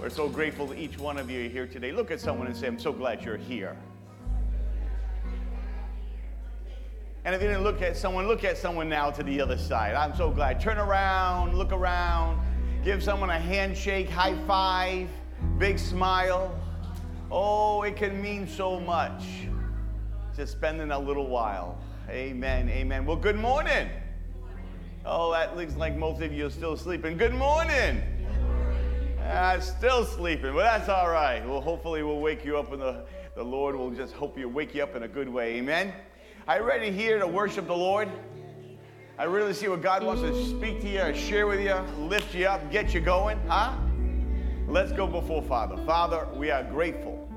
We're so grateful that each one of you here today. Look at someone and say, I'm so glad you're here. And if you didn't look at someone, look at someone now to the other side. I'm so glad. Turn around, look around, give someone a handshake, high five, big smile. Oh, it can mean so much. Just spending a little while. Amen, amen. Well, good morning. Oh, that looks like most of you are still sleeping. Good morning. Ah, still sleeping, but that's all right. Well, hopefully we'll wake you up and the, the Lord will just hope you wake you up in a good way. Amen. Are you ready here to worship the Lord? I really see what God wants to speak to you, share with you, lift you up, get you going, huh? Let's go before Father. Father, we are grateful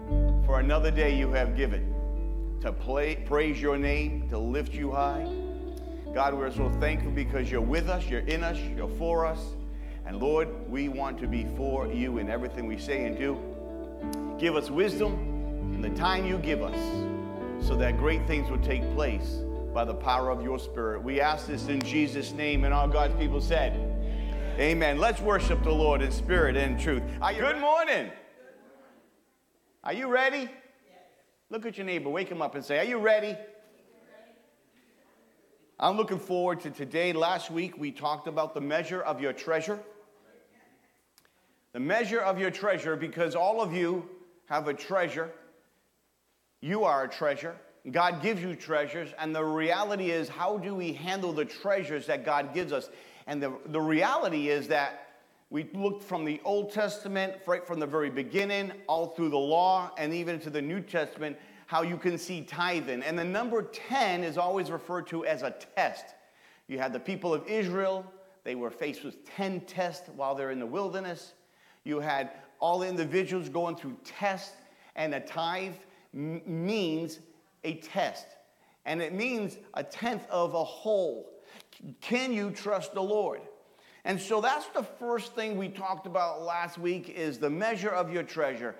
for another day you have given to play, praise your name, to lift you high. God, we're so thankful because you're with us, you're in us, you're for us. And Lord, we want to be for you in everything we say and do. Give us wisdom in the time you give us so that great things will take place by the power of your Spirit. We ask this in Jesus' name, and all God's people said, Amen. Let's worship the Lord in spirit and truth. Good morning. Are you ready? Look at your neighbor, wake him up and say, Are you ready? I'm looking forward to today. Last week we talked about the measure of your treasure. The measure of your treasure, because all of you have a treasure. You are a treasure. God gives you treasures, and the reality is, how do we handle the treasures that God gives us? And the, the reality is that we looked from the Old Testament, right from the very beginning, all through the law, and even to the New Testament, how you can see tithing. And the number 10 is always referred to as a test. You had the people of Israel, they were faced with 10 tests while they're in the wilderness. You had all individuals going through tests, and a tithe m- means a test. And it means a tenth of a whole. Can you trust the Lord? And so that's the first thing we talked about last week is the measure of your treasure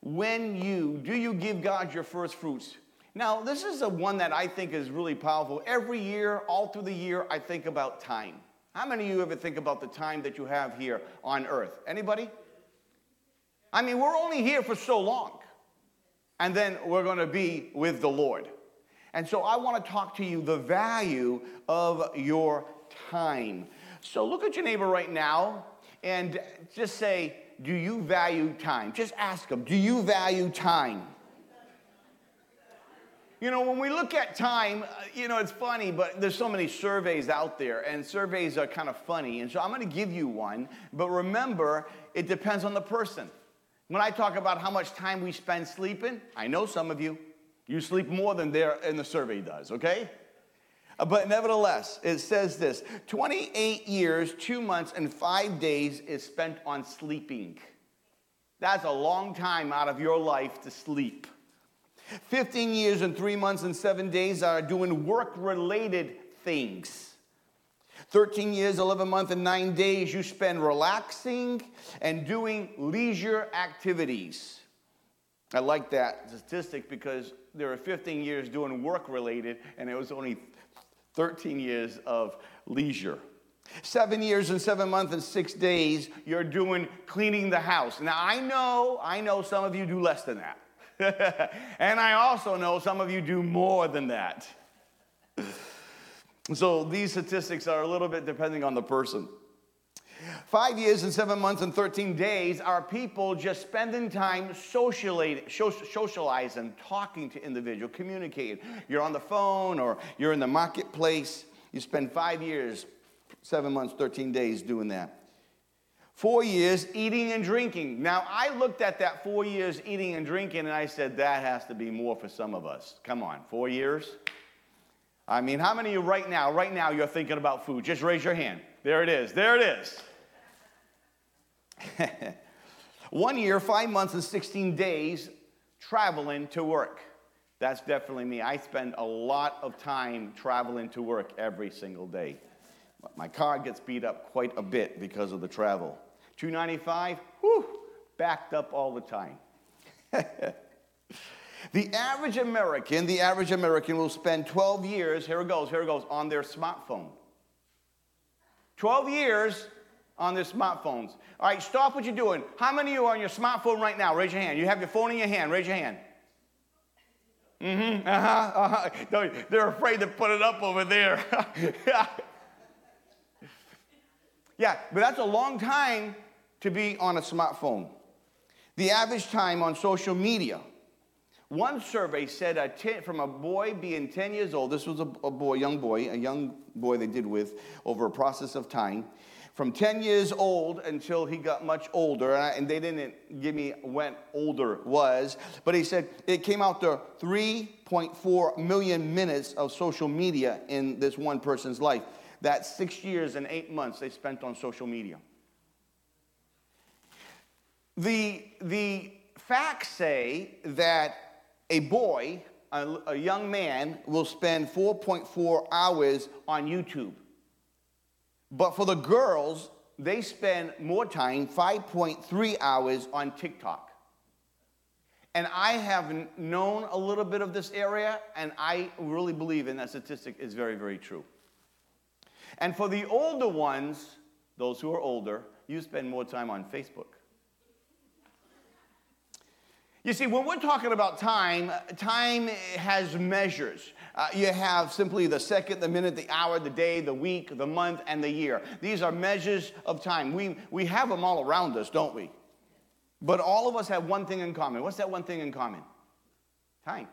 when you do you give God your first fruits? Now, this is a one that I think is really powerful. Every year, all through the year, I think about time. How many of you ever think about the time that you have here on earth? Anybody? I mean, we're only here for so long. And then we're going to be with the Lord. And so I want to talk to you the value of your time. So look at your neighbor right now and just say, do you value time? Just ask them, do you value time? You know, when we look at time, uh, you know, it's funny, but there's so many surveys out there, and surveys are kind of funny. And so I'm going to give you one, but remember, it depends on the person. When I talk about how much time we spend sleeping, I know some of you, you sleep more than there in the survey does, okay? Uh, but nevertheless, it says this 28 years, two months, and five days is spent on sleeping. That's a long time out of your life to sleep. 15 years and three months and seven days are doing work related things. 13 years, 11 months, and nine days you spend relaxing and doing leisure activities. I like that statistic because there are 15 years doing work related, and it was only 13 years of leisure. Seven years and seven months and six days, you're doing cleaning the house. Now, I know, I know some of you do less than that. and I also know some of you do more than that. So these statistics are a little bit depending on the person. Five years and seven months and 13 days are people just spending time socializing, talking to individual, communicating. You're on the phone or you're in the marketplace. You spend five years, seven months, 13 days doing that. Four years eating and drinking. Now, I looked at that four years eating and drinking and I said, that has to be more for some of us. Come on, four years? I mean, how many of you right now, right now, you're thinking about food? Just raise your hand. There it is. There it is. One year, five months, and 16 days traveling to work. That's definitely me. I spend a lot of time traveling to work every single day. My car gets beat up quite a bit because of the travel. 295, whew, backed up all the time. the average American, the average American will spend 12 years, here it goes, here it goes, on their smartphone. 12 years on their smartphones. All right, stop what you're doing. How many of you are on your smartphone right now? Raise your hand. You have your phone in your hand. Raise your hand. Mm-hmm. Uh-huh. uh-huh. They're afraid to put it up over there. yeah, but that's a long time to be on a smartphone. The average time on social media. One survey said a ten, from a boy being 10 years old, this was a, a boy, young boy, a young boy they did with over a process of time from 10 years old until he got much older, and they didn't give me when older was, but he said it came out to 3.4 million minutes of social media in this one person's life. That's six years and eight months they spent on social media. The, the facts say that a boy, a, a young man, will spend 4.4 hours on YouTube. But for the girls, they spend more time, 5.3 hours on TikTok. And I have known a little bit of this area, and I really believe in that statistic is very, very true. And for the older ones, those who are older, you spend more time on Facebook. You see, when we're talking about time, time has measures. Uh, you have simply the second, the minute, the hour, the day, the week, the month, and the year. These are measures of time. We, we have them all around us, don't we? But all of us have one thing in common. What's that one thing in common? Time.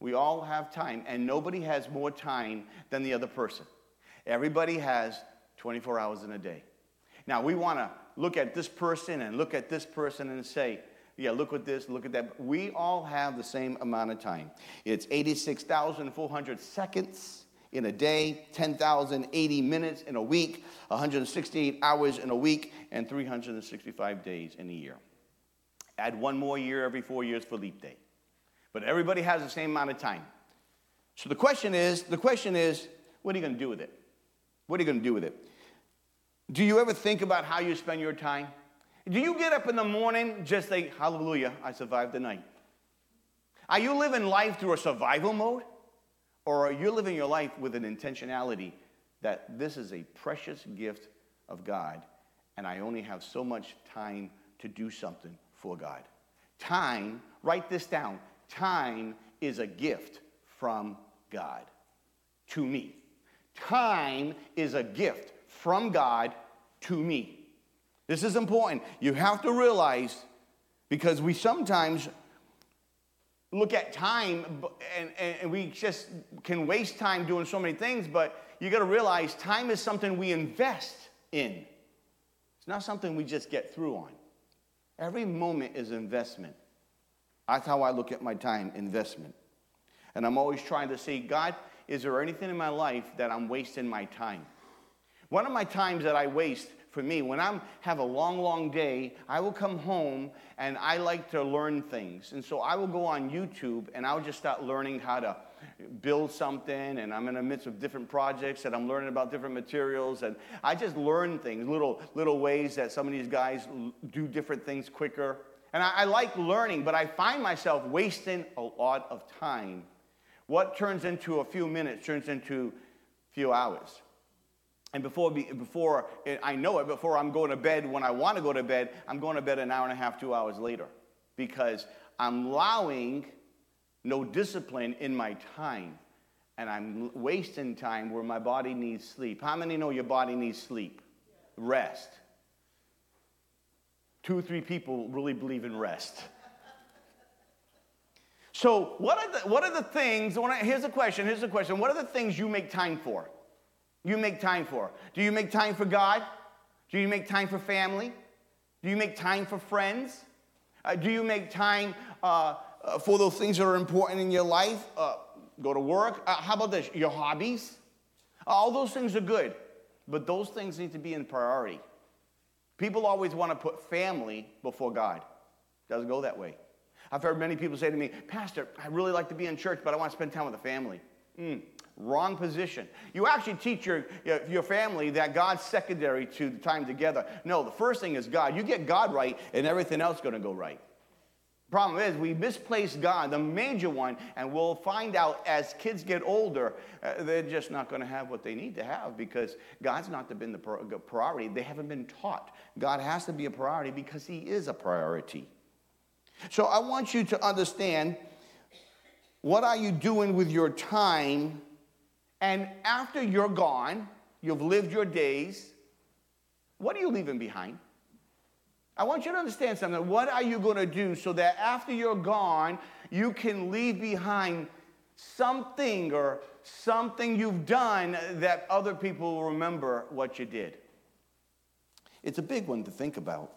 We all have time, and nobody has more time than the other person. Everybody has 24 hours in a day. Now, we want to look at this person and look at this person and say, yeah, look at this, look at that. We all have the same amount of time. It's 86,400 seconds in a day, 10,080 minutes in a week, 168 hours in a week, and 365 days in a year. Add one more year every four years for leap day. But everybody has the same amount of time. So the question is, the question is, what are you going to do with it? What are you going to do with it? Do you ever think about how you spend your time? Do you get up in the morning just say, Hallelujah, I survived the night? Are you living life through a survival mode? Or are you living your life with an intentionality that this is a precious gift of God and I only have so much time to do something for God? Time, write this down time is a gift from God to me. Time is a gift from God to me. This is important. You have to realize because we sometimes look at time and, and, we just can waste time doing so many things, but you got to realize time is something we invest in. It's not something we just get through on. Every moment is investment. That's how I look at my time investment. And I'm always trying to say, God, is there anything in my life that I'm wasting my time? One of my times that I waste for me. When I have a long, long day, I will come home and I like to learn things. And so I will go on YouTube and I'll just start learning how to build something and I'm in the midst of different projects and I'm learning about different materials and I just learn things, little little ways that some of these guys do different things quicker. And I, I like learning, but I find myself wasting a lot of time. What turns into a few minutes turns into a few hours. And before, before I know it, before I'm going to bed when I want to go to bed, I'm going to bed an hour and a half, two hours later. Because I'm allowing no discipline in my time. And I'm wasting time where my body needs sleep. How many know your body needs sleep? Rest. Two or three people really believe in rest. So, what are the, what are the things? Here's a question. Here's a question. What are the things you make time for? You make time for? Do you make time for God? Do you make time for family? Do you make time for friends? Uh, do you make time uh, uh, for those things that are important in your life? Uh, go to work? Uh, how about this? Your hobbies? All those things are good, but those things need to be in priority. People always want to put family before God. Doesn't go that way. I've heard many people say to me, Pastor, I really like to be in church, but I want to spend time with the family. Mm. Wrong position. You actually teach your, your family that God's secondary to the time together. No, the first thing is God. You get God right, and everything else is going to go right. Problem is, we misplace God, the major one, and we'll find out as kids get older, uh, they're just not going to have what they need to have because God's not been the priority. They haven't been taught. God has to be a priority because He is a priority. So I want you to understand what are you doing with your time, and after you're gone, you've lived your days, what are you leaving behind? I want you to understand something. What are you going to do so that after you're gone, you can leave behind something or something you've done that other people will remember what you did? It's a big one to think about.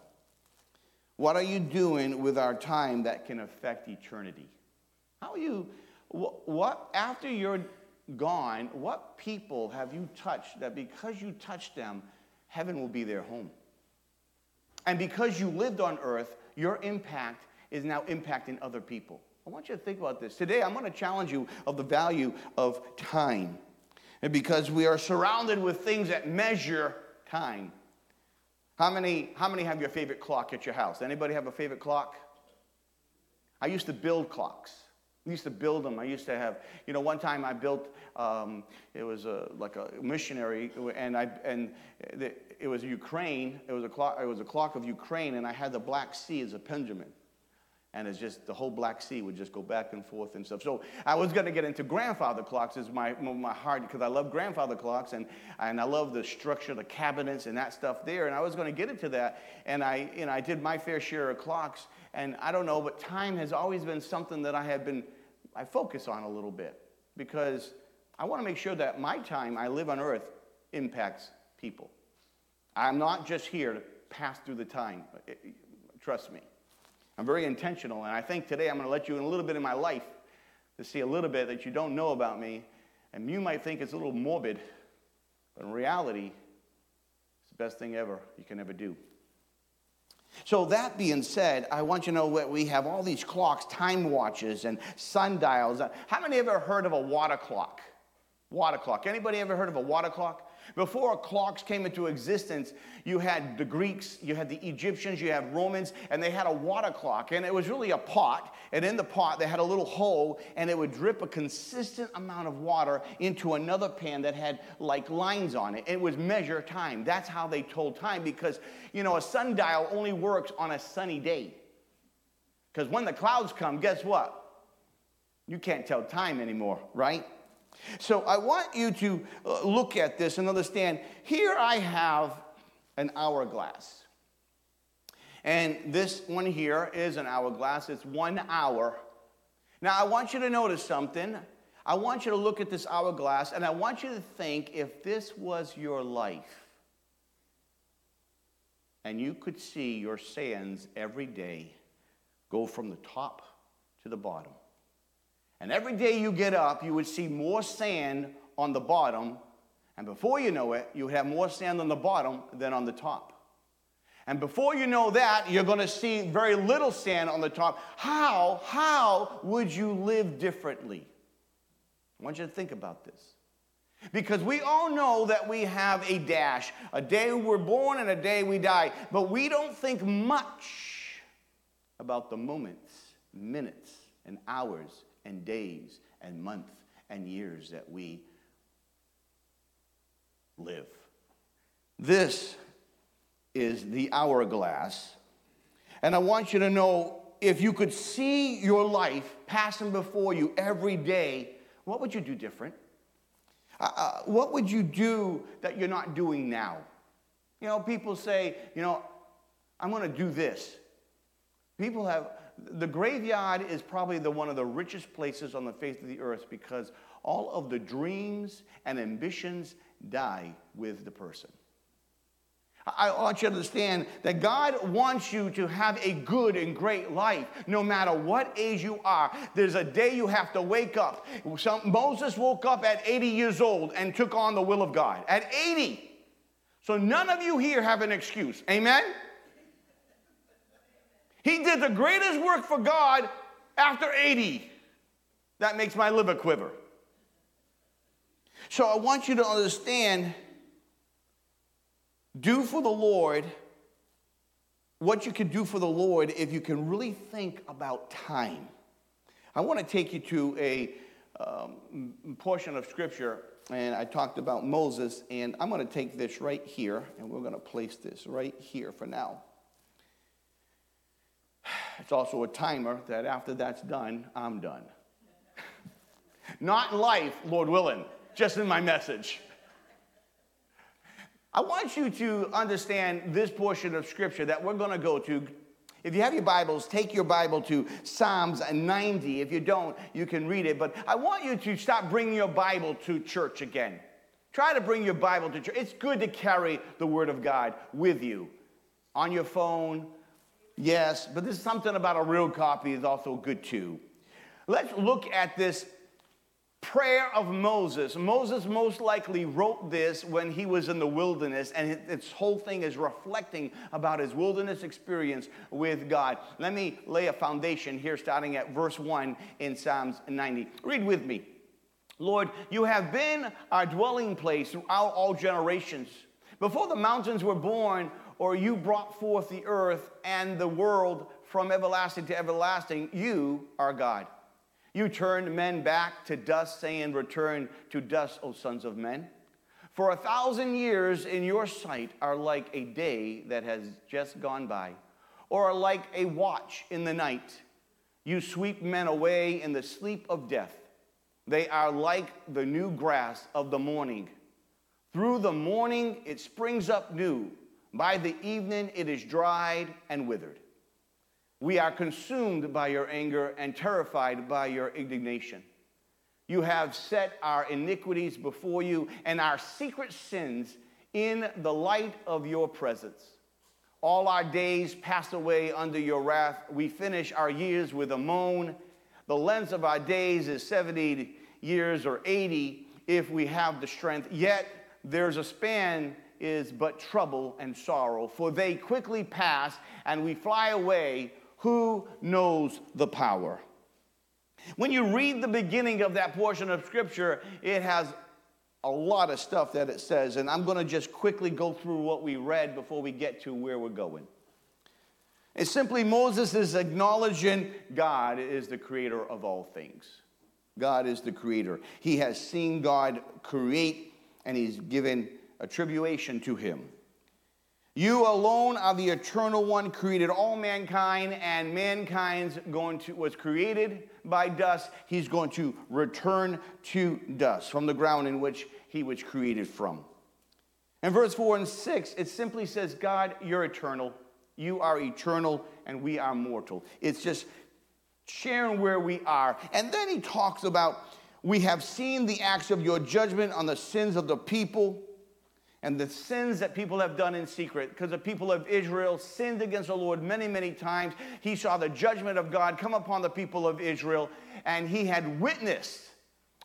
What are you doing with our time that can affect eternity? How are you, what, after you're gone, what people have you touched that because you touched them, heaven will be their home? And because you lived on earth, your impact is now impacting other people. I want you to think about this. Today, I'm going to challenge you of the value of time. And because we are surrounded with things that measure time. How many, how many have your favorite clock at your house? Anybody have a favorite clock? I used to build clocks. I used to build them. I used to have, you know, one time I built, um, it was a, like a missionary, and I and the, it was Ukraine. It was a clock. It was a clock of Ukraine, and I had the Black Sea as a pendulum, and it's just the whole Black Sea would just go back and forth and stuff. So I was going to get into grandfather clocks as my my heart because I love grandfather clocks and and I love the structure, the cabinets, and that stuff there. And I was going to get into that, and I you know I did my fair share of clocks, and I don't know, but time has always been something that I have been I focus on a little bit because I want to make sure that my time I live on earth impacts people. I'm not just here to pass through the time. Trust me. I'm very intentional, and I think today I'm going to let you in a little bit of my life to see a little bit that you don't know about me. And you might think it's a little morbid, but in reality, it's the best thing ever you can ever do. So, that being said, I want you to know that we have all these clocks, time watches, and sundials. How many ever heard of a water clock? Water clock. Anybody ever heard of a water clock? Before clocks came into existence, you had the Greeks, you had the Egyptians, you had Romans, and they had a water clock. And it was really a pot. And in the pot, they had a little hole, and it would drip a consistent amount of water into another pan that had like lines on it. It would measure time. That's how they told time because, you know, a sundial only works on a sunny day. Because when the clouds come, guess what? You can't tell time anymore, right? So I want you to uh, look at this and understand here I have an hourglass. And this one here is an hourglass, it's one hour. Now I want you to notice something. I want you to look at this hourglass and I want you to think if this was your life and you could see your sands every day go from the top to the bottom. And every day you get up, you would see more sand on the bottom. And before you know it, you would have more sand on the bottom than on the top. And before you know that, you're going to see very little sand on the top. How, how would you live differently? I want you to think about this. Because we all know that we have a dash, a day we're born and a day we die, but we don't think much about the moments, minutes, and hours and days and months and years that we live. This is the hourglass. And I want you to know if you could see your life passing before you every day, what would you do different? Uh, uh, what would you do that you're not doing now? You know, people say, you know, I'm going to do this. People have the graveyard is probably the one of the richest places on the face of the earth because all of the dreams and ambitions die with the person. I want you to understand that God wants you to have a good and great life, no matter what age you are. There's a day you have to wake up. Some, Moses woke up at 80 years old and took on the will of God. At 80. So none of you here have an excuse. Amen? He did the greatest work for God after 80. That makes my liver quiver. So I want you to understand do for the Lord what you can do for the Lord if you can really think about time. I want to take you to a um, portion of scripture, and I talked about Moses, and I'm going to take this right here, and we're going to place this right here for now. It's also a timer that after that's done, I'm done. Not in life, Lord willing, just in my message. I want you to understand this portion of scripture that we're going to go to. If you have your Bibles, take your Bible to Psalms 90. If you don't, you can read it. But I want you to stop bringing your Bible to church again. Try to bring your Bible to church. It's good to carry the Word of God with you on your phone. Yes, but there's something about a real copy is also good too. Let's look at this prayer of Moses. Moses most likely wrote this when he was in the wilderness, and its whole thing is reflecting about his wilderness experience with God. Let me lay a foundation here, starting at verse 1 in Psalms 90. Read with me. Lord, you have been our dwelling place throughout all generations. Before the mountains were born, or you brought forth the earth and the world from everlasting to everlasting, you are God. You turned men back to dust, saying, Return to dust, O sons of men. For a thousand years in your sight are like a day that has just gone by, or are like a watch in the night. You sweep men away in the sleep of death. They are like the new grass of the morning. Through the morning it springs up new. By the evening it is dried and withered. We are consumed by your anger and terrified by your indignation. You have set our iniquities before you and our secret sins in the light of your presence. All our days pass away under your wrath. We finish our years with a moan. The length of our days is 70 years or 80 if we have the strength. Yet there's a span is but trouble and sorrow, for they quickly pass and we fly away who knows the power? When you read the beginning of that portion of scripture, it has a lot of stuff that it says, and I'm going to just quickly go through what we read before we get to where we're going. It's simply Moses is acknowledging God is the creator of all things. God is the creator. He has seen God create, and he's given attribution to him. You alone are the eternal one, created all mankind, and mankind's going to was created by dust. He's going to return to dust from the ground in which he was created from. In verse 4 and 6, it simply says, God, you're eternal. You are eternal, and we are mortal. It's just sharing where we are. And then he talks about, we have seen the acts of your judgment on the sins of the people and the sins that people have done in secret, because the people of Israel sinned against the Lord many, many times. He saw the judgment of God come upon the people of Israel, and he had witnessed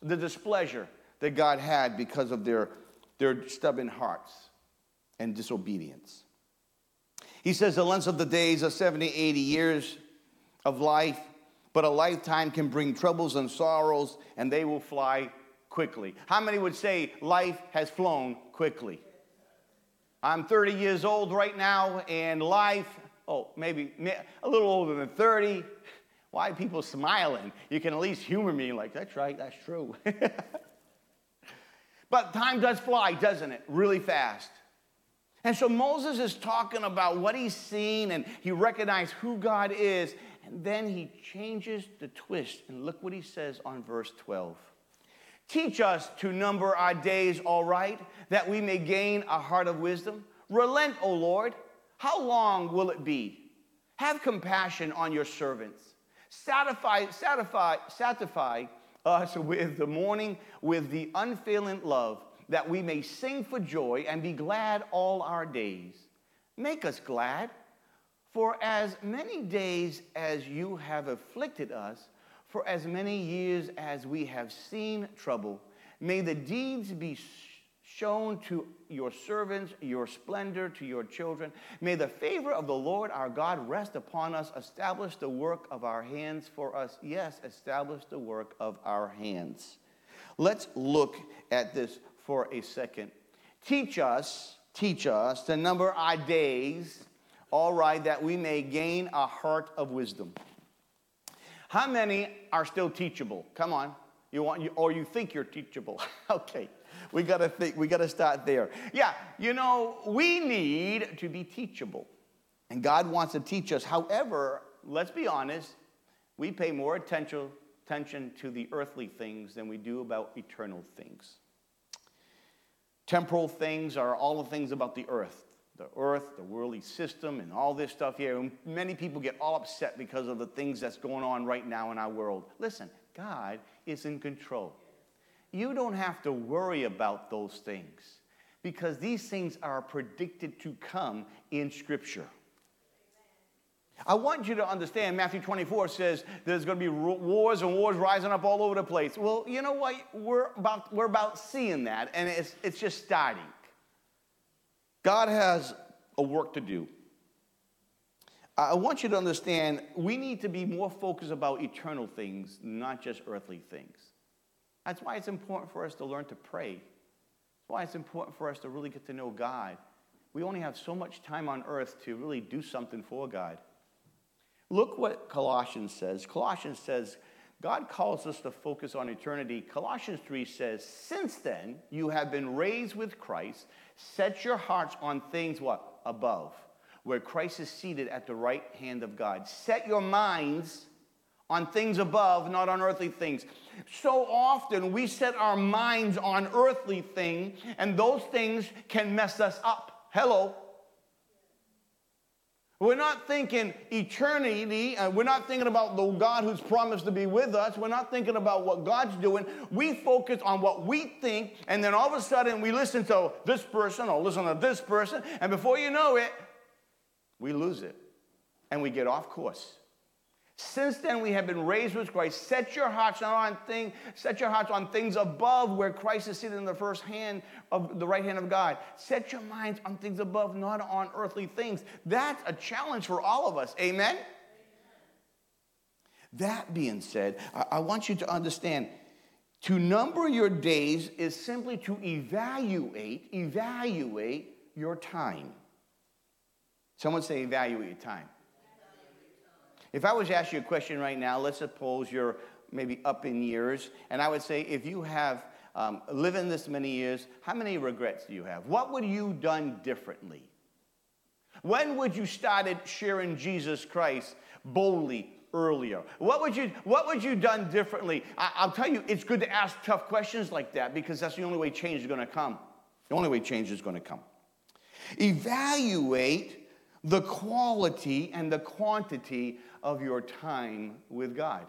the displeasure that God had because of their, their stubborn hearts and disobedience. He says, The length of the days are 70, 80 years of life, but a lifetime can bring troubles and sorrows, and they will fly quickly. How many would say life has flown quickly? I'm 30 years old right now, and life, oh, maybe a little older than 30. Why people smiling? You can at least humor me like, that's right, that's true. but time does fly, doesn't it? Really fast. And so Moses is talking about what he's seen, and he recognized who God is, and then he changes the twist. And look what he says on verse 12. Teach us to number our days aright, that we may gain a heart of wisdom. Relent, O Lord. How long will it be? Have compassion on your servants. Satisfy, satisfy, satisfy us with the morning, with the unfailing love, that we may sing for joy and be glad all our days. Make us glad, for as many days as you have afflicted us, for as many years as we have seen trouble. May the deeds be shown to your servants, your splendor to your children. May the favor of the Lord our God rest upon us. Establish the work of our hands for us. Yes, establish the work of our hands. Let's look at this for a second. Teach us, teach us to number our days All right, that we may gain a heart of wisdom. How many are still teachable? Come on. You want you, or you think you're teachable. okay. We got to think we got to start there. Yeah, you know, we need to be teachable. And God wants to teach us. However, let's be honest, we pay more attention attention to the earthly things than we do about eternal things. Temporal things are all the things about the earth the earth, the worldly system, and all this stuff here. And many people get all upset because of the things that's going on right now in our world. Listen, God is in control. You don't have to worry about those things because these things are predicted to come in Scripture. I want you to understand Matthew 24 says there's going to be wars and wars rising up all over the place. Well, you know what? We're about, we're about seeing that, and it's, it's just starting. God has a work to do. I want you to understand we need to be more focused about eternal things, not just earthly things. That's why it's important for us to learn to pray. That's why it's important for us to really get to know God. We only have so much time on earth to really do something for God. Look what Colossians says. Colossians says, God calls us to focus on eternity. Colossians 3 says, Since then you have been raised with Christ, set your hearts on things what? Above, where Christ is seated at the right hand of God. Set your minds on things above, not on earthly things. So often we set our minds on earthly things, and those things can mess us up. Hello. We're not thinking eternity. and we're not thinking about the God who's promised to be with us. We're not thinking about what God's doing. We focus on what we think, and then all of a sudden we listen to this person or listen to this person, and before you know it, we lose it and we get off course. Since then we have been raised with Christ. Set your hearts not on thing, set your hearts on things above where Christ is seated in the first hand of the right hand of God. Set your minds on things above, not on earthly things. That's a challenge for all of us. Amen. That being said, I, I want you to understand to number your days is simply to evaluate, evaluate your time. Someone say evaluate your time. If I was to ask you a question right now, let's suppose you're maybe up in years, and I would say, if you have um, lived in this many years, how many regrets do you have? What would you done differently? When would you started sharing Jesus Christ boldly earlier? What would you What would you done differently? I, will tell you, it's good to ask tough questions like that because that's the only way change is going to come. The only way change is going to come. Evaluate the quality and the quantity of your time with God.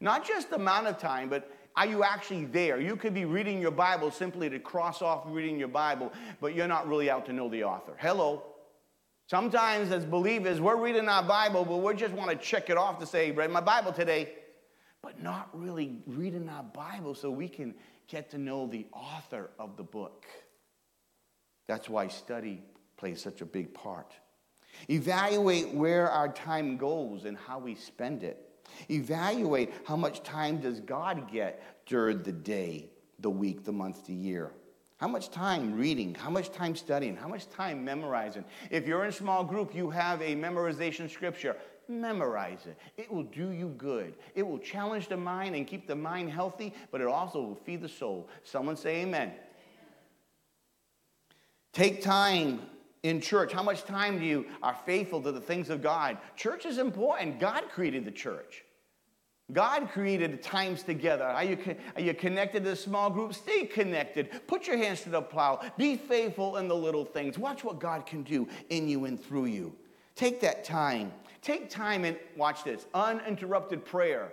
Not just the amount of time, but are you actually there? You could be reading your Bible simply to cross off reading your Bible, but you're not really out to know the author. Hello. Sometimes, as believers, we're reading our Bible, but we just want to check it off to say, read my Bible today, but not really reading our Bible so we can get to know the author of the book. That's why study plays such a big part. Evaluate where our time goes and how we spend it. Evaluate how much time does God get during the day, the week, the month, the year. How much time reading? How much time studying? How much time memorizing? If you're in a small group, you have a memorization scripture. Memorize it. It will do you good. It will challenge the mind and keep the mind healthy, but it also will feed the soul. Someone say amen. amen. Take time in church? How much time do you are faithful to the things of God? Church is important. God created the church. God created times together. Are you, are you connected to a small group? Stay connected. Put your hands to the plow. Be faithful in the little things. Watch what God can do in you and through you. Take that time. Take time and watch this uninterrupted prayer.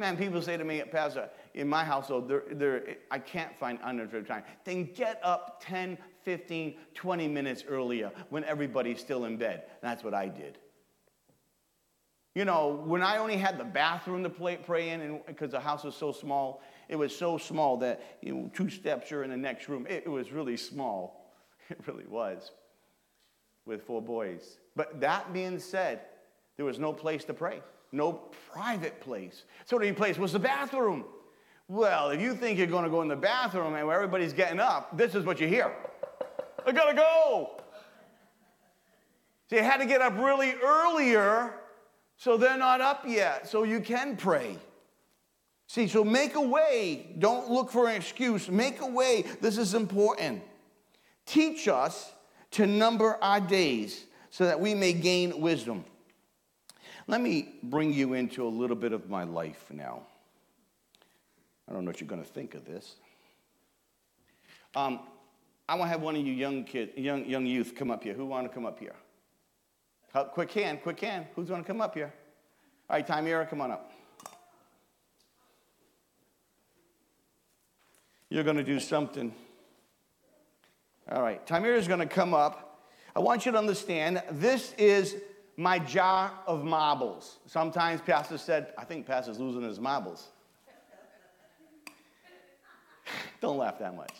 Man, people say to me, Pastor, in my household, they're, they're, I can't find uninterrupted time. Then get up 10, 15, 20 minutes earlier when everybody's still in bed. That's what I did. You know, when I only had the bathroom to play, pray in, because the house was so small, it was so small that you know, two steps you're in the next room. It, it was really small. It really was, with four boys. But that being said, there was no place to pray, no private place. So the only place was the bathroom. Well, if you think you're going to go in the bathroom and where everybody's getting up, this is what you hear. I gotta go. They had to get up really earlier so they're not up yet, so you can pray. See, so make a way. Don't look for an excuse. Make a way. This is important. Teach us to number our days so that we may gain wisdom. Let me bring you into a little bit of my life now. I don't know what you're going to think of this. Um, I want to have one of you young kids, young, young youth come up here. Who want to come up here? quick hand, quick hand. Who's going to come up here? All right, Tamira, come on up. You're going to do something. All right, Tamira is going to come up. I want you to understand this is my jar of marbles. Sometimes Pastor said, I think Pastor's losing his marbles. Don't laugh that much.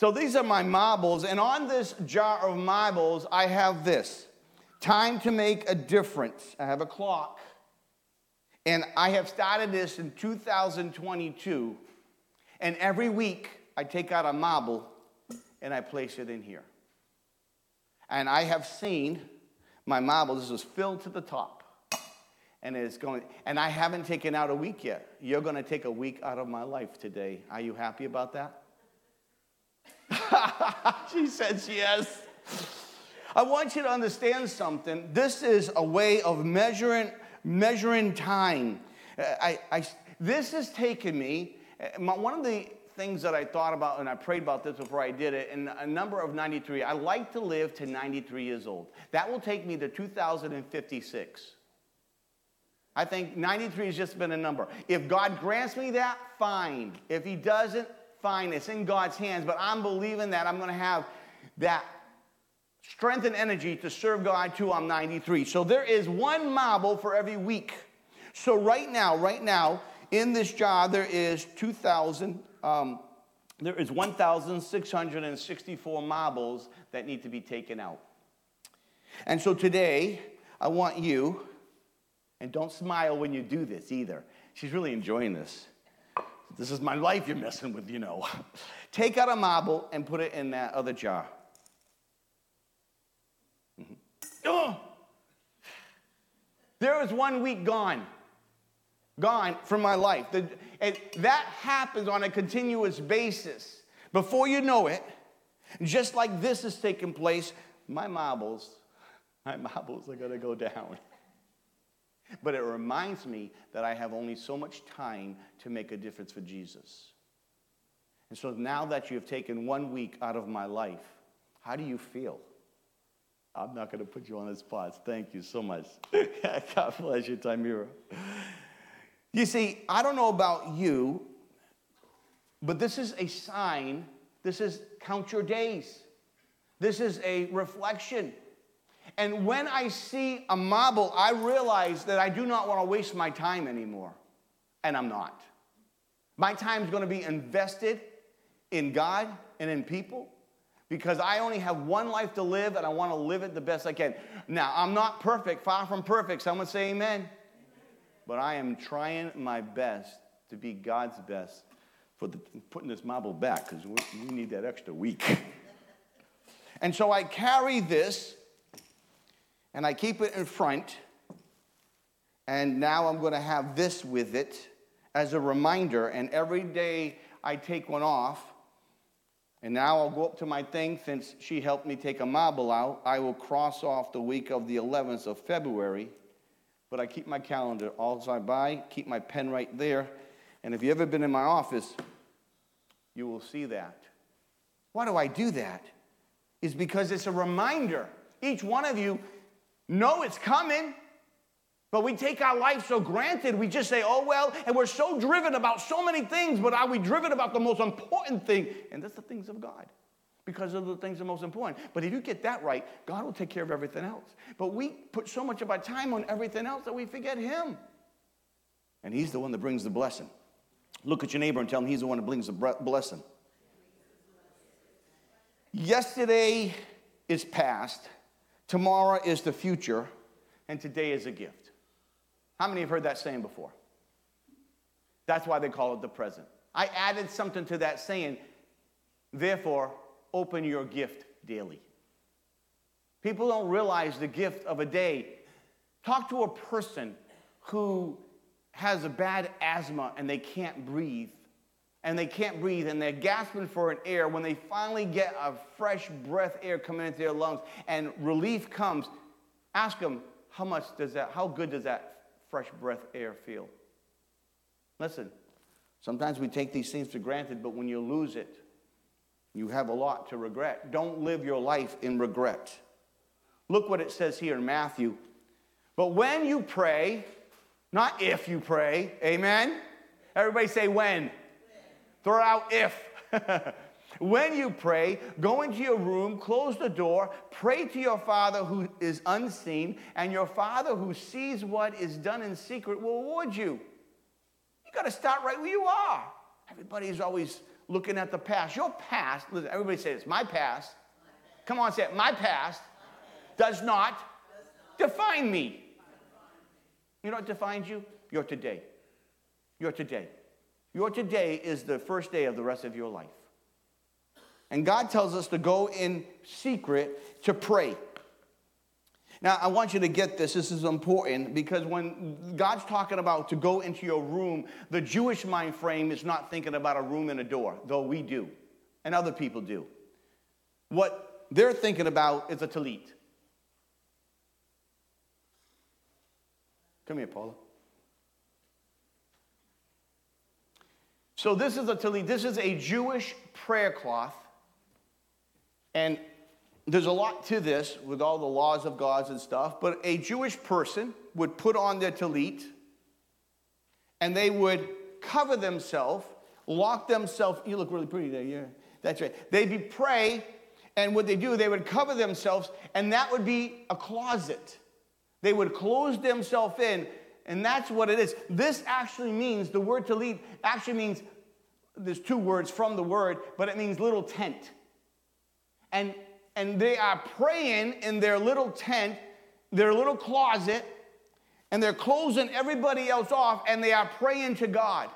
So these are my marbles, and on this jar of marbles, I have this time to make a difference. I have a clock. And I have started this in 2022. And every week, I take out a marble and I place it in here. And I have seen my marble, this is filled to the top. And it's going, and I haven't taken out a week yet. You're going to take a week out of my life today. Are you happy about that? she says yes. I want you to understand something. This is a way of measuring, measuring time. Uh, I, I, this has taken me, uh, one of the things that I thought about, and I prayed about this before I did it, in a number of 93, I like to live to 93 years old. That will take me to 2056. I think 93 has just been a number. If God grants me that, fine. If He doesn't, fine. It's in God's hands, but I'm believing that I'm going to have that strength and energy to serve God till I'm 93. So there is one marble for every week. So right now, right now, in this jar, there is 2,000, um, there is 1,664 marbles that need to be taken out. And so today, I want you, and don't smile when you do this either. She's really enjoying this. This is my life you're messing with, you know. Take out a marble and put it in that other jar. Mm-hmm. Oh! There is one week gone. Gone from my life. And that happens on a continuous basis. Before you know it, just like this is taking place, my marbles, my marbles are to go down. But it reminds me that I have only so much time to make a difference for Jesus. And so now that you have taken one week out of my life, how do you feel? I'm not going to put you on the spot. Thank you so much. God bless you, Tamira. You see, I don't know about you, but this is a sign. This is count your days. This is a reflection. And when I see a marble, I realize that I do not want to waste my time anymore. And I'm not. My time is going to be invested in God and in people because I only have one life to live and I want to live it the best I can. Now, I'm not perfect, far from perfect. Someone say amen. But I am trying my best to be God's best for the, putting this marble back because we, we need that extra week. and so I carry this and I keep it in front. And now I'm going to have this with it as a reminder. And every day I take one off. And now I'll go up to my thing since she helped me take a marble out. I will cross off the week of the 11th of February. But I keep my calendar all I buy, keep my pen right there. And if you've ever been in my office, you will see that. Why do I do that? Is because it's a reminder. Each one of you know it's coming. But we take our life so granted. We just say, oh, well, and we're so driven about so many things, but are we driven about the most important thing? And that's the things of God because of the things that are most important. But if you get that right, God will take care of everything else. But we put so much of our time on everything else that we forget Him. And He's the one that brings the blessing. Look at your neighbor and tell him He's the one that brings the blessing. Yesterday is past. Tomorrow is the future, and today is a gift. How many have heard that saying before? That's why they call it the present. I added something to that saying, therefore, open your gift daily. People don't realize the gift of a day. Talk to a person who has a bad asthma and they can't breathe. And they can't breathe and they're gasping for an air. When they finally get a fresh breath air coming into their lungs and relief comes, ask them, how much does that, how good does that fresh breath air feel? Listen, sometimes we take these things for granted, but when you lose it, you have a lot to regret. Don't live your life in regret. Look what it says here in Matthew. But when you pray, not if you pray, amen? Everybody say when. Throw out if. when you pray, go into your room, close the door, pray to your Father who is unseen, and your Father who sees what is done in secret will reward you. You got to start right where you are. Everybody's always looking at the past. Your past, listen, everybody say this, my past. Come on, say it. My past does not define me. You know what defines you? You're today. You're today. Your today is the first day of the rest of your life. And God tells us to go in secret to pray. Now, I want you to get this. This is important because when God's talking about to go into your room, the Jewish mind frame is not thinking about a room and a door, though we do, and other people do. What they're thinking about is a talit. Come here, Paula. So this is a talit. This is a Jewish prayer cloth, and there's a lot to this with all the laws of gods and stuff. But a Jewish person would put on their talit, and they would cover themselves, lock themselves. You look really pretty there. Yeah, that's right. They'd be pray, and what they do, they would cover themselves, and that would be a closet. They would close themselves in, and that's what it is. This actually means, the word talit actually means, there's two words from the word, but it means little tent. And, and they are praying in their little tent, their little closet, and they're closing everybody else off, and they are praying to God.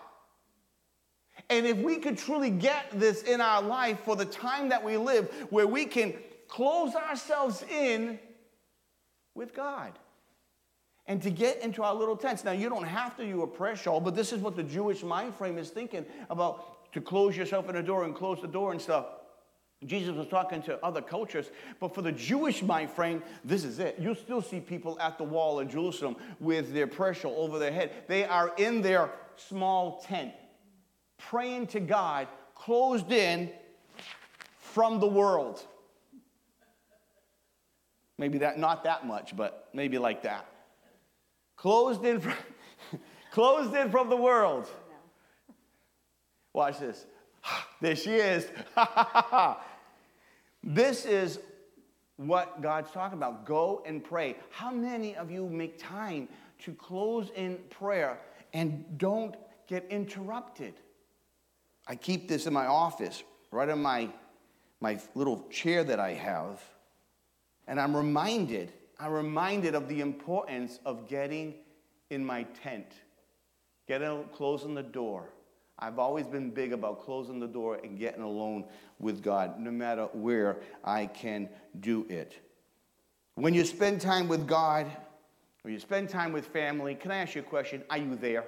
And if we could truly get this in our life for the time that we live, where we can close ourselves in with God and to get into our little tents. Now, you don't have to do a prayer shawl, but this is what the Jewish mind frame is thinking about to close yourself in a door and close the door and stuff. Jesus was talking to other cultures, but for the Jewish mind frame, this is it. You'll still see people at the wall of Jerusalem with their prayer shawl over their head. They are in their small tent, praying to God, closed in from the world. Maybe that, not that much, but maybe like that closed in from, closed in from the world. Watch this. There she is. this is what God's talking about. Go and pray. How many of you make time to close in prayer and don't get interrupted? I keep this in my office, right on my, my little chair that I have, and I'm reminded I'm reminded of the importance of getting in my tent, getting closing the door. I've always been big about closing the door and getting alone with God, no matter where I can do it. When you spend time with God, or you spend time with family, can I ask you a question? Are you there?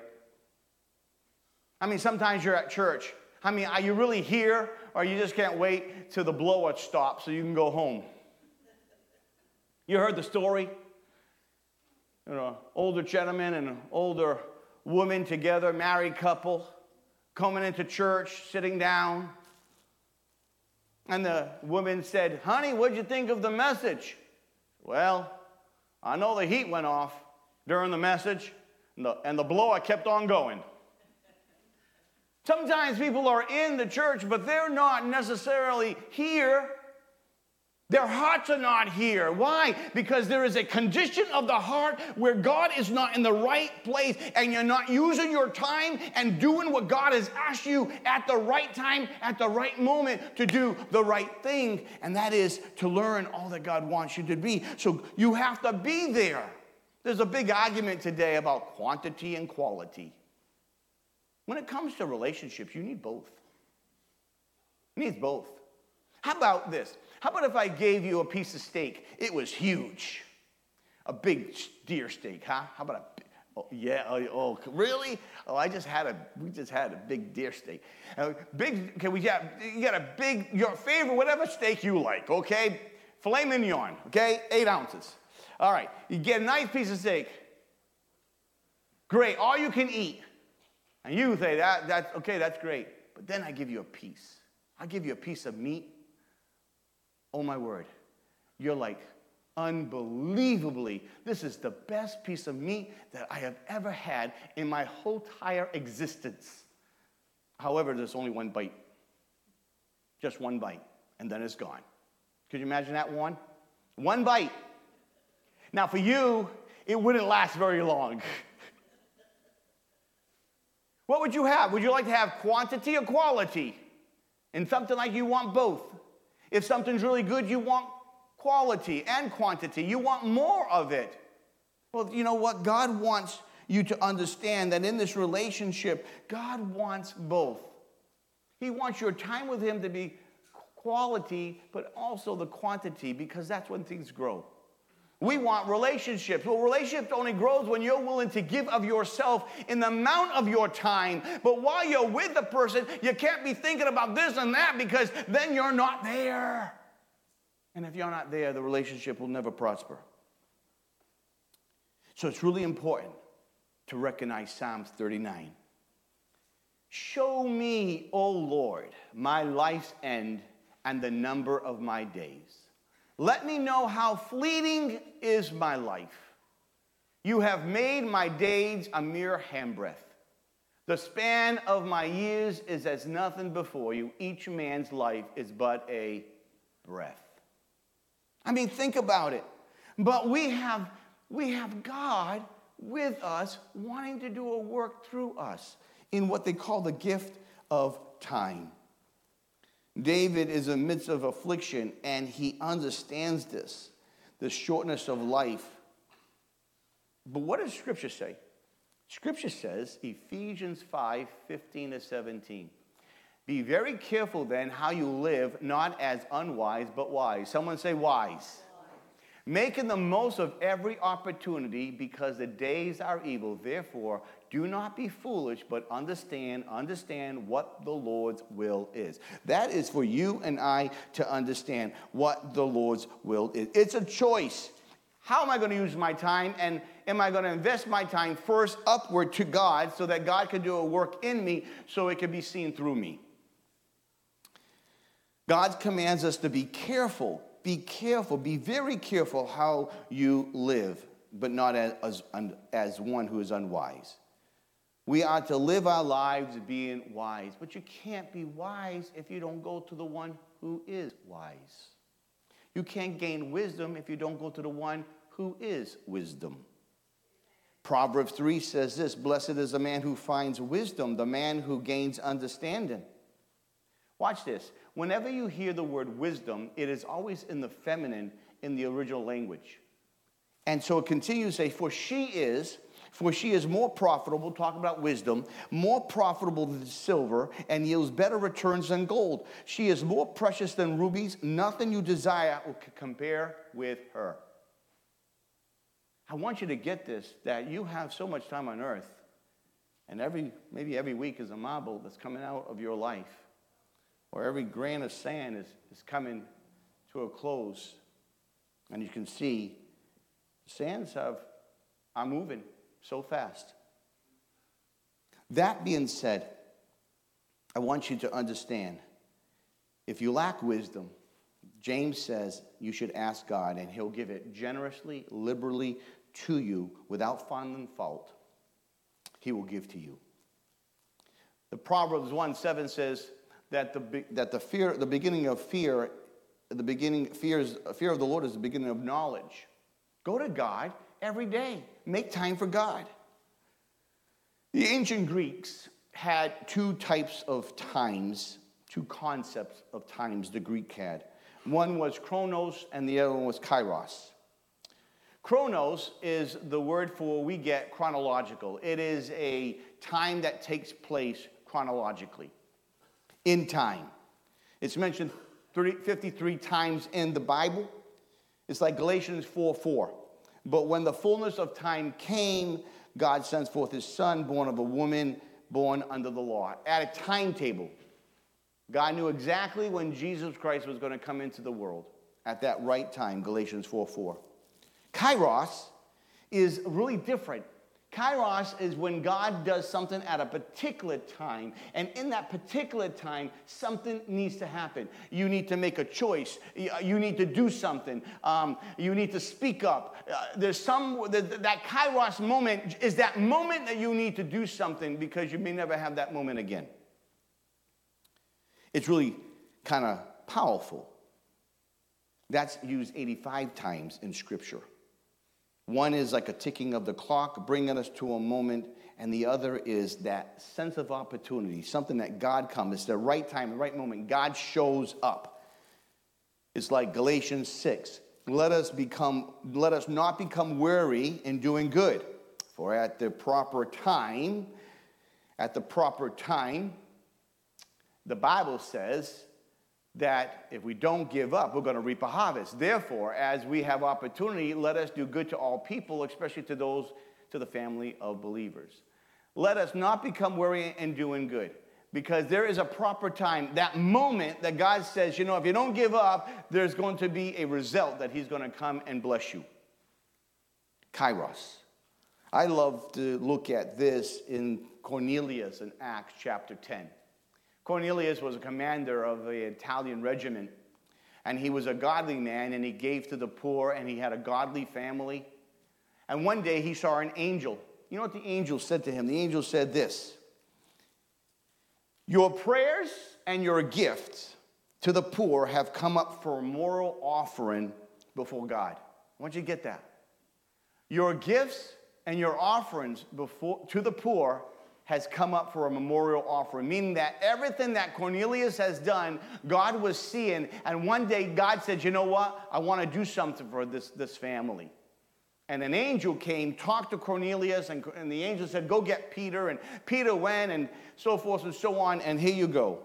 I mean, sometimes you're at church. I mean, are you really here, or you just can't wait till the blower stops so you can go home? You heard the story? You know, older gentleman and an older woman together, married couple, coming into church, sitting down. And the woman said, Honey, what'd you think of the message? Well, I know the heat went off during the message, and the, and the blower kept on going. Sometimes people are in the church, but they're not necessarily here their hearts are not here. Why? Because there is a condition of the heart where God is not in the right place and you're not using your time and doing what God has asked you at the right time, at the right moment to do the right thing. And that is to learn all that God wants you to be. So you have to be there. There's a big argument today about quantity and quality. When it comes to relationships, you need both. You need both. How about this? How about if I gave you a piece of steak? It was huge. A big deer steak, huh? How about a Oh, yeah. Oh, oh, really? Oh, I just had a. We just had a big deer steak. Uh, big. Okay, we got. You got a big. Your favorite, whatever steak you like. Okay, filet mignon. Okay, eight ounces. All right. You get a nice piece of steak. Great. All you can eat. And you say that. That's okay. That's great. But then I give you a piece. I give you a piece of meat. Oh my word. You're like, unbelievably, this is the best piece of meat that I have ever had in my whole entire existence. However, there's only one bite. Just one bite, and then it's gone. Could you imagine that one? One bite. Now, for you, it wouldn't last very long. what would you have? Would you like to have quantity or quality? And something like you want both. If something's really good, you want quality and quantity. You want more of it. Well, you know what? God wants you to understand that in this relationship, God wants both. He wants your time with Him to be quality, but also the quantity, because that's when things grow. We want relationships. Well, relationships only grows when you're willing to give of yourself in the amount of your time. But while you're with the person, you can't be thinking about this and that because then you're not there. And if you're not there, the relationship will never prosper. So it's really important to recognize Psalms 39. Show me, O Lord, my life's end and the number of my days. Let me know how fleeting is my life. You have made my days a mere handbreadth. The span of my years is as nothing before you. Each man's life is but a breath. I mean, think about it. But we have, we have God with us, wanting to do a work through us in what they call the gift of time. David is in the midst of affliction and he understands this, the shortness of life. But what does Scripture say? Scripture says, Ephesians 5 15 to 17. Be very careful then how you live, not as unwise, but wise. Someone say wise. Making the most of every opportunity because the days are evil. Therefore, do not be foolish, but understand, understand what the Lord's will is. That is for you and I to understand what the Lord's will is. It's a choice. How am I going to use my time? And am I going to invest my time first upward to God so that God can do a work in me so it can be seen through me? God commands us to be careful, be careful, be very careful how you live, but not as, as, as one who is unwise. We are to live our lives being wise, but you can't be wise if you don't go to the one who is wise. You can't gain wisdom if you don't go to the one who is wisdom. Proverbs 3 says this Blessed is the man who finds wisdom, the man who gains understanding. Watch this. Whenever you hear the word wisdom, it is always in the feminine in the original language. And so it continues to say, For she is, for she is more profitable, talking about wisdom, more profitable than silver, and yields better returns than gold. She is more precious than rubies. Nothing you desire will compare with her. I want you to get this that you have so much time on earth, and every maybe every week is a marble that's coming out of your life or every grain of sand is, is coming to a close. And you can see sands have, are moving so fast. That being said, I want you to understand if you lack wisdom, James says you should ask God, and He'll give it generously, liberally to you without finding fault. He will give to you. The Proverbs 1 7 says, that the, that the fear, the beginning of fear, the beginning, fears, fear of the Lord is the beginning of knowledge. Go to God every day. Make time for God. The ancient Greeks had two types of times, two concepts of times the Greek had. One was chronos and the other one was kairos. Chronos is the word for we get chronological. It is a time that takes place chronologically in time. It's mentioned 53 times in the Bible. It's like Galatians 4 4. But when the fullness of time came, God sends forth his son, born of a woman, born under the law. At a timetable, God knew exactly when Jesus Christ was going to come into the world at that right time, Galatians 4 4. Kairos is really different Kairos is when God does something at a particular time, and in that particular time, something needs to happen. You need to make a choice. You need to do something. Um, you need to speak up. Uh, there's some that Kairos moment is that moment that you need to do something because you may never have that moment again. It's really kind of powerful. That's used 85 times in Scripture. One is like a ticking of the clock, bringing us to a moment, and the other is that sense of opportunity, something that God comes, it's the right time, the right moment. God shows up. It's like Galatians 6. Let us become, let us not become weary in doing good. For at the proper time, at the proper time, the Bible says that if we don't give up, we're going to reap a harvest. Therefore, as we have opportunity, let us do good to all people, especially to those to the family of believers. Let us not become weary in doing good, because there is a proper time, that moment that God says, you know, if you don't give up, there's going to be a result that He's going to come and bless you. Kairos. I love to look at this in Cornelius in Acts chapter 10. Cornelius was a commander of the Italian regiment, and he was a godly man, and he gave to the poor, and he had a godly family. And one day he saw an angel. You know what the angel said to him? The angel said this Your prayers and your gifts to the poor have come up for a moral offering before God. I want you to get that. Your gifts and your offerings before, to the poor has come up for a memorial offering, meaning that everything that Cornelius has done, God was seeing. And one day God said, You know what? I want to do something for this, this family. And an angel came, talked to Cornelius, and, and the angel said, Go get Peter. And Peter went, and so forth and so on. And here you go.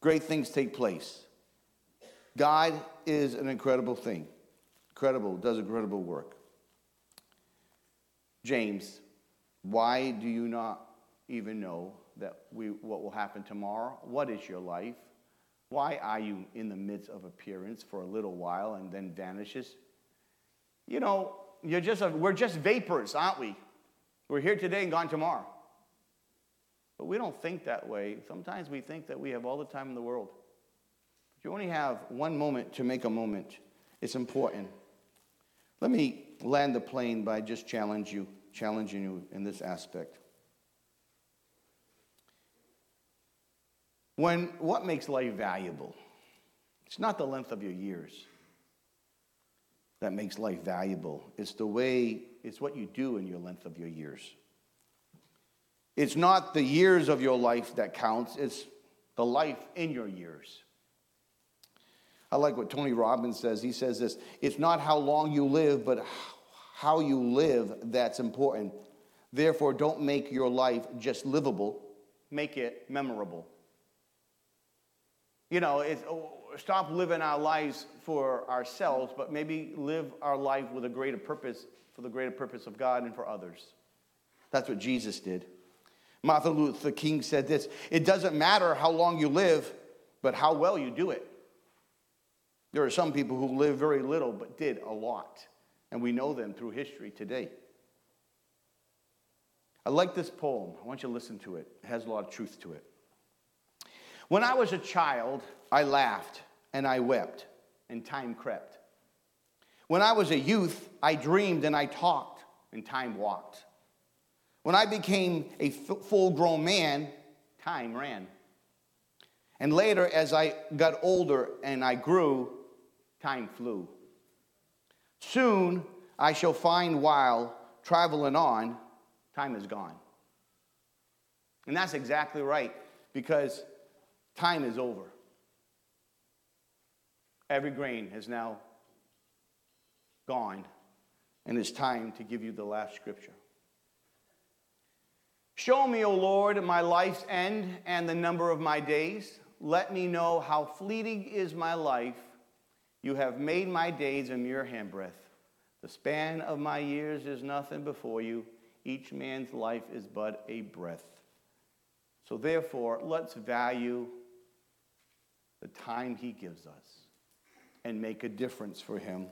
Great things take place. God is an incredible thing. Incredible, does incredible work. James why do you not even know that we, what will happen tomorrow? What is your life? Why are you in the midst of appearance for a little while and then vanishes? You know, you're just a, we're just vapors, aren't we? We're here today and gone tomorrow. But we don't think that way. Sometimes we think that we have all the time in the world. But you only have one moment to make a moment. It's important. Let me land the plane by just challenge you challenging you in this aspect. When what makes life valuable? It's not the length of your years that makes life valuable. It's the way, it's what you do in your length of your years. It's not the years of your life that counts, it's the life in your years. I like what Tony Robbins says. He says this it's not how long you live, but how you live that's important. Therefore, don't make your life just livable, make it memorable. You know, it's, oh, stop living our lives for ourselves, but maybe live our life with a greater purpose, for the greater purpose of God and for others. That's what Jesus did. Martin Luther King said this It doesn't matter how long you live, but how well you do it. There are some people who live very little but did a lot and we know them through history today. I like this poem. I want you to listen to it. It has a lot of truth to it. When I was a child, I laughed and I wept, and time crept. When I was a youth, I dreamed and I talked, and time walked. When I became a full grown man, time ran. And later, as I got older and I grew, time flew. Soon I shall find while traveling on, time is gone. And that's exactly right, because time is over. Every grain has now gone, and it's time to give you the last scripture. Show me, O Lord, my life's end and the number of my days. let me know how fleeting is my life. You have made my days a mere handbreadth. The span of my years is nothing before you. Each man's life is but a breath. So, therefore, let's value the time he gives us and make a difference for him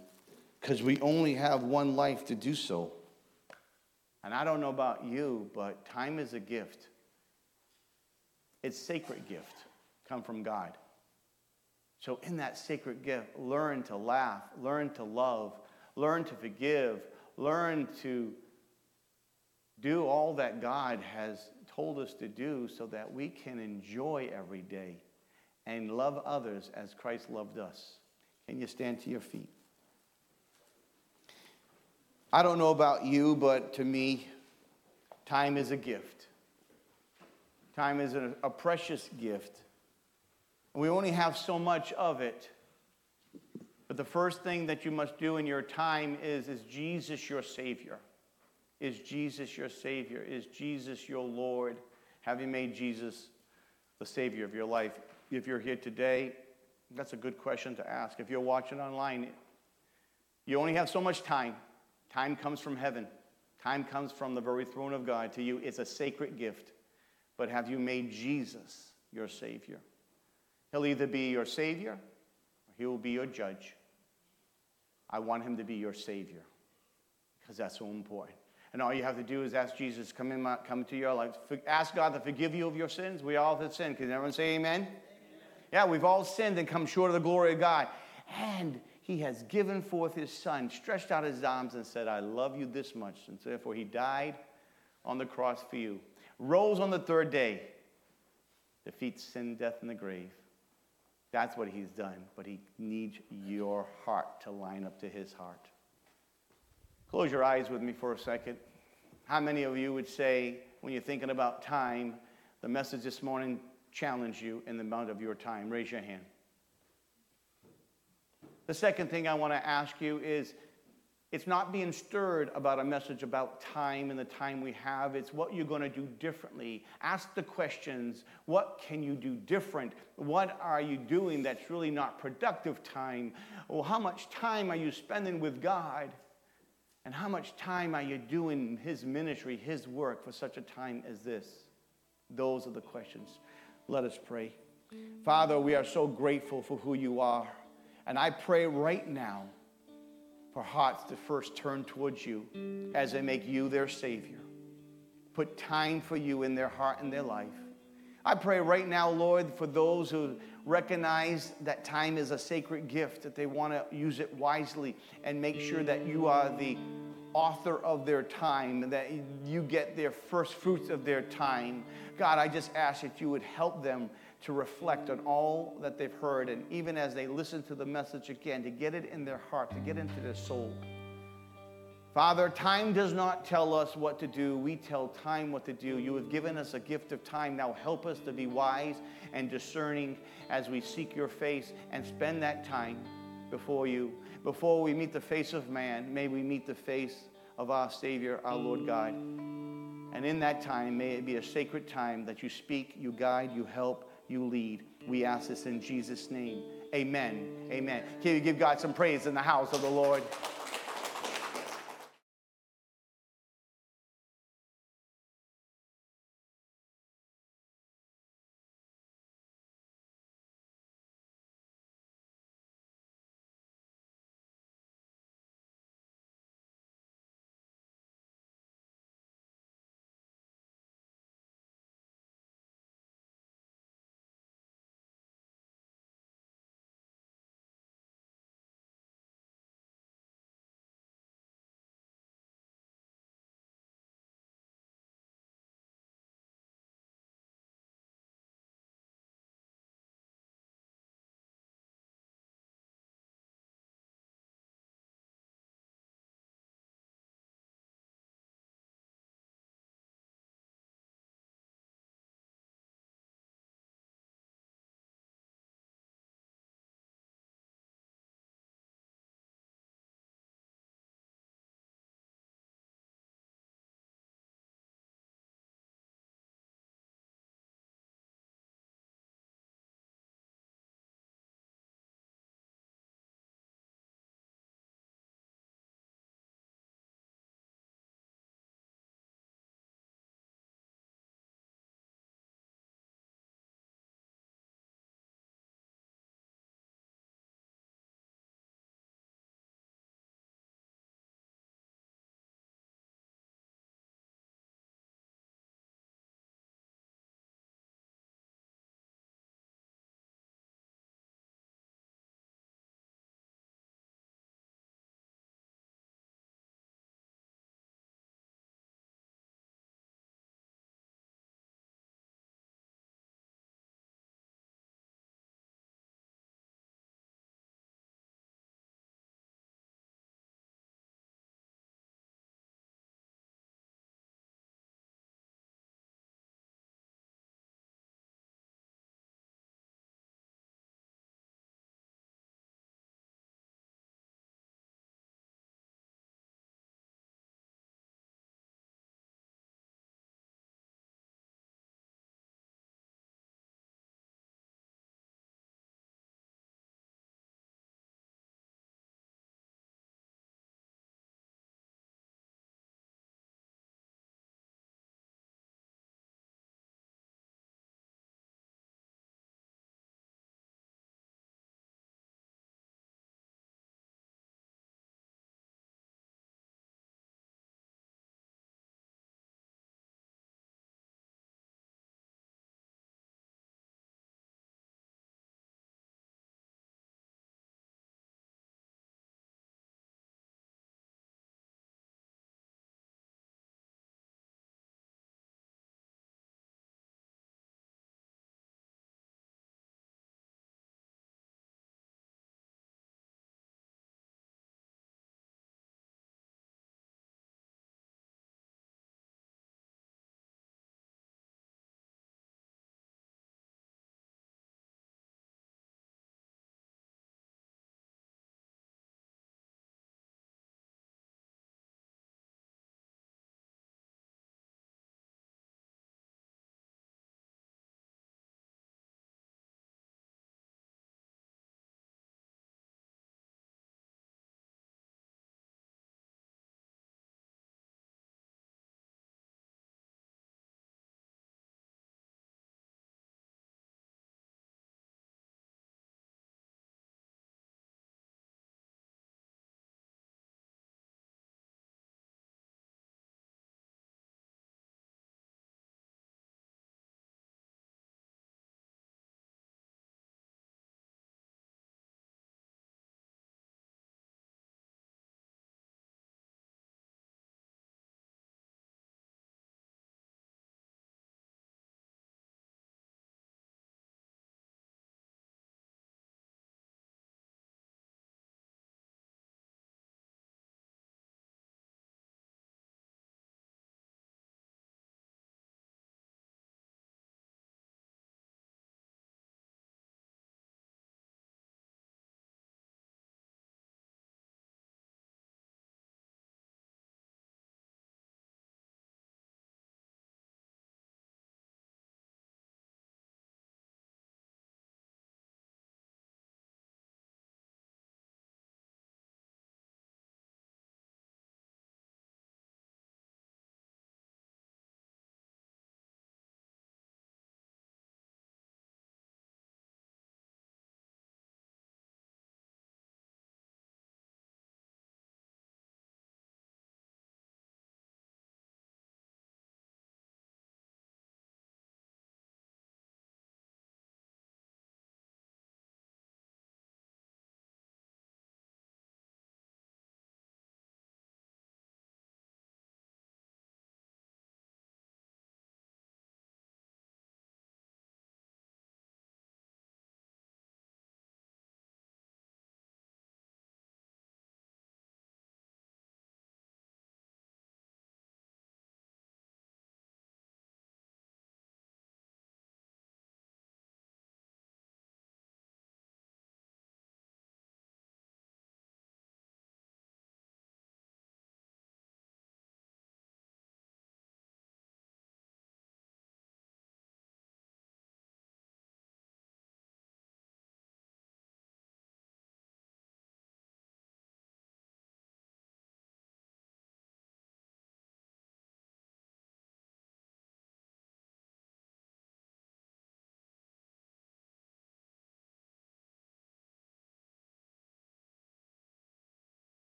because we only have one life to do so. And I don't know about you, but time is a gift. It's a sacred gift come from God. So in that sacred gift, learn to laugh, learn to love, learn to forgive, learn to do all that God has told us to do so that we can enjoy every day and love others as Christ loved us. Can you stand to your feet? I don't know about you, but to me, time is a gift. Time is a, precious gift. We only have so much of it. But the first thing that you must do in your time is is Jesus your Savior? Is Jesus your Savior? Is Jesus your Lord? Have you made Jesus the Savior of your life? If you're here today, that's a good question to ask. If you're watching online, you only have so much time. Time comes from heaven, time comes from the very throne of God to you. It's a sacred gift. But have you made Jesus your Savior? He'll either be your Savior or He will be your judge. I want Him to be your Savior because that's so important. And all you have to do is ask Jesus, come, in my, come to your life. Ask God to forgive you of your sins. We all have sinned. Can everyone say amen? amen? Yeah, we've all sinned and come short of the glory of God. And he has given forth his son, stretched out his arms and said, I love you this much. And so therefore he died on the cross for you. Rose on the third day, defeats sin, death, and the grave. That's what he's done. But he needs your heart to line up to his heart. Close your eyes with me for a second. How many of you would say, when you're thinking about time, the message this morning challenged you in the amount of your time? Raise your hand. The second thing I want to ask you is it's not being stirred about a message about time and the time we have. It's what you're going to do differently. Ask the questions what can you do different? What are you doing that's really not productive time? Well, how much time are you spending with God? And how much time are you doing His ministry, His work for such a time as this? Those are the questions. Let us pray. Father, we are so grateful for who you are. And I pray right now for hearts to first turn towards you as they make you their Savior. Put time for you in their heart and their life. I pray right now, Lord, for those who recognize that time is a sacred gift, that they want to use it wisely and make sure that you are the author of their time, that you get their first fruits of their time. God, I just ask that you would help them to reflect on all that they've heard, and even as they listen to the message again, to get it in their heart, to get into their soul. Father, time does not tell us what to do. We tell time what to do. You have given us a gift of time. Now help us to be wise and discerning as we seek your face and spend that time before you. Before we meet the face of man, may we meet the face of our Savior, our Lord God. And in that time, may it be a sacred time that you speak, you guide, you help, you lead. We ask this in Jesus' name. Amen. Amen. Can you give God some praise in the house of the Lord?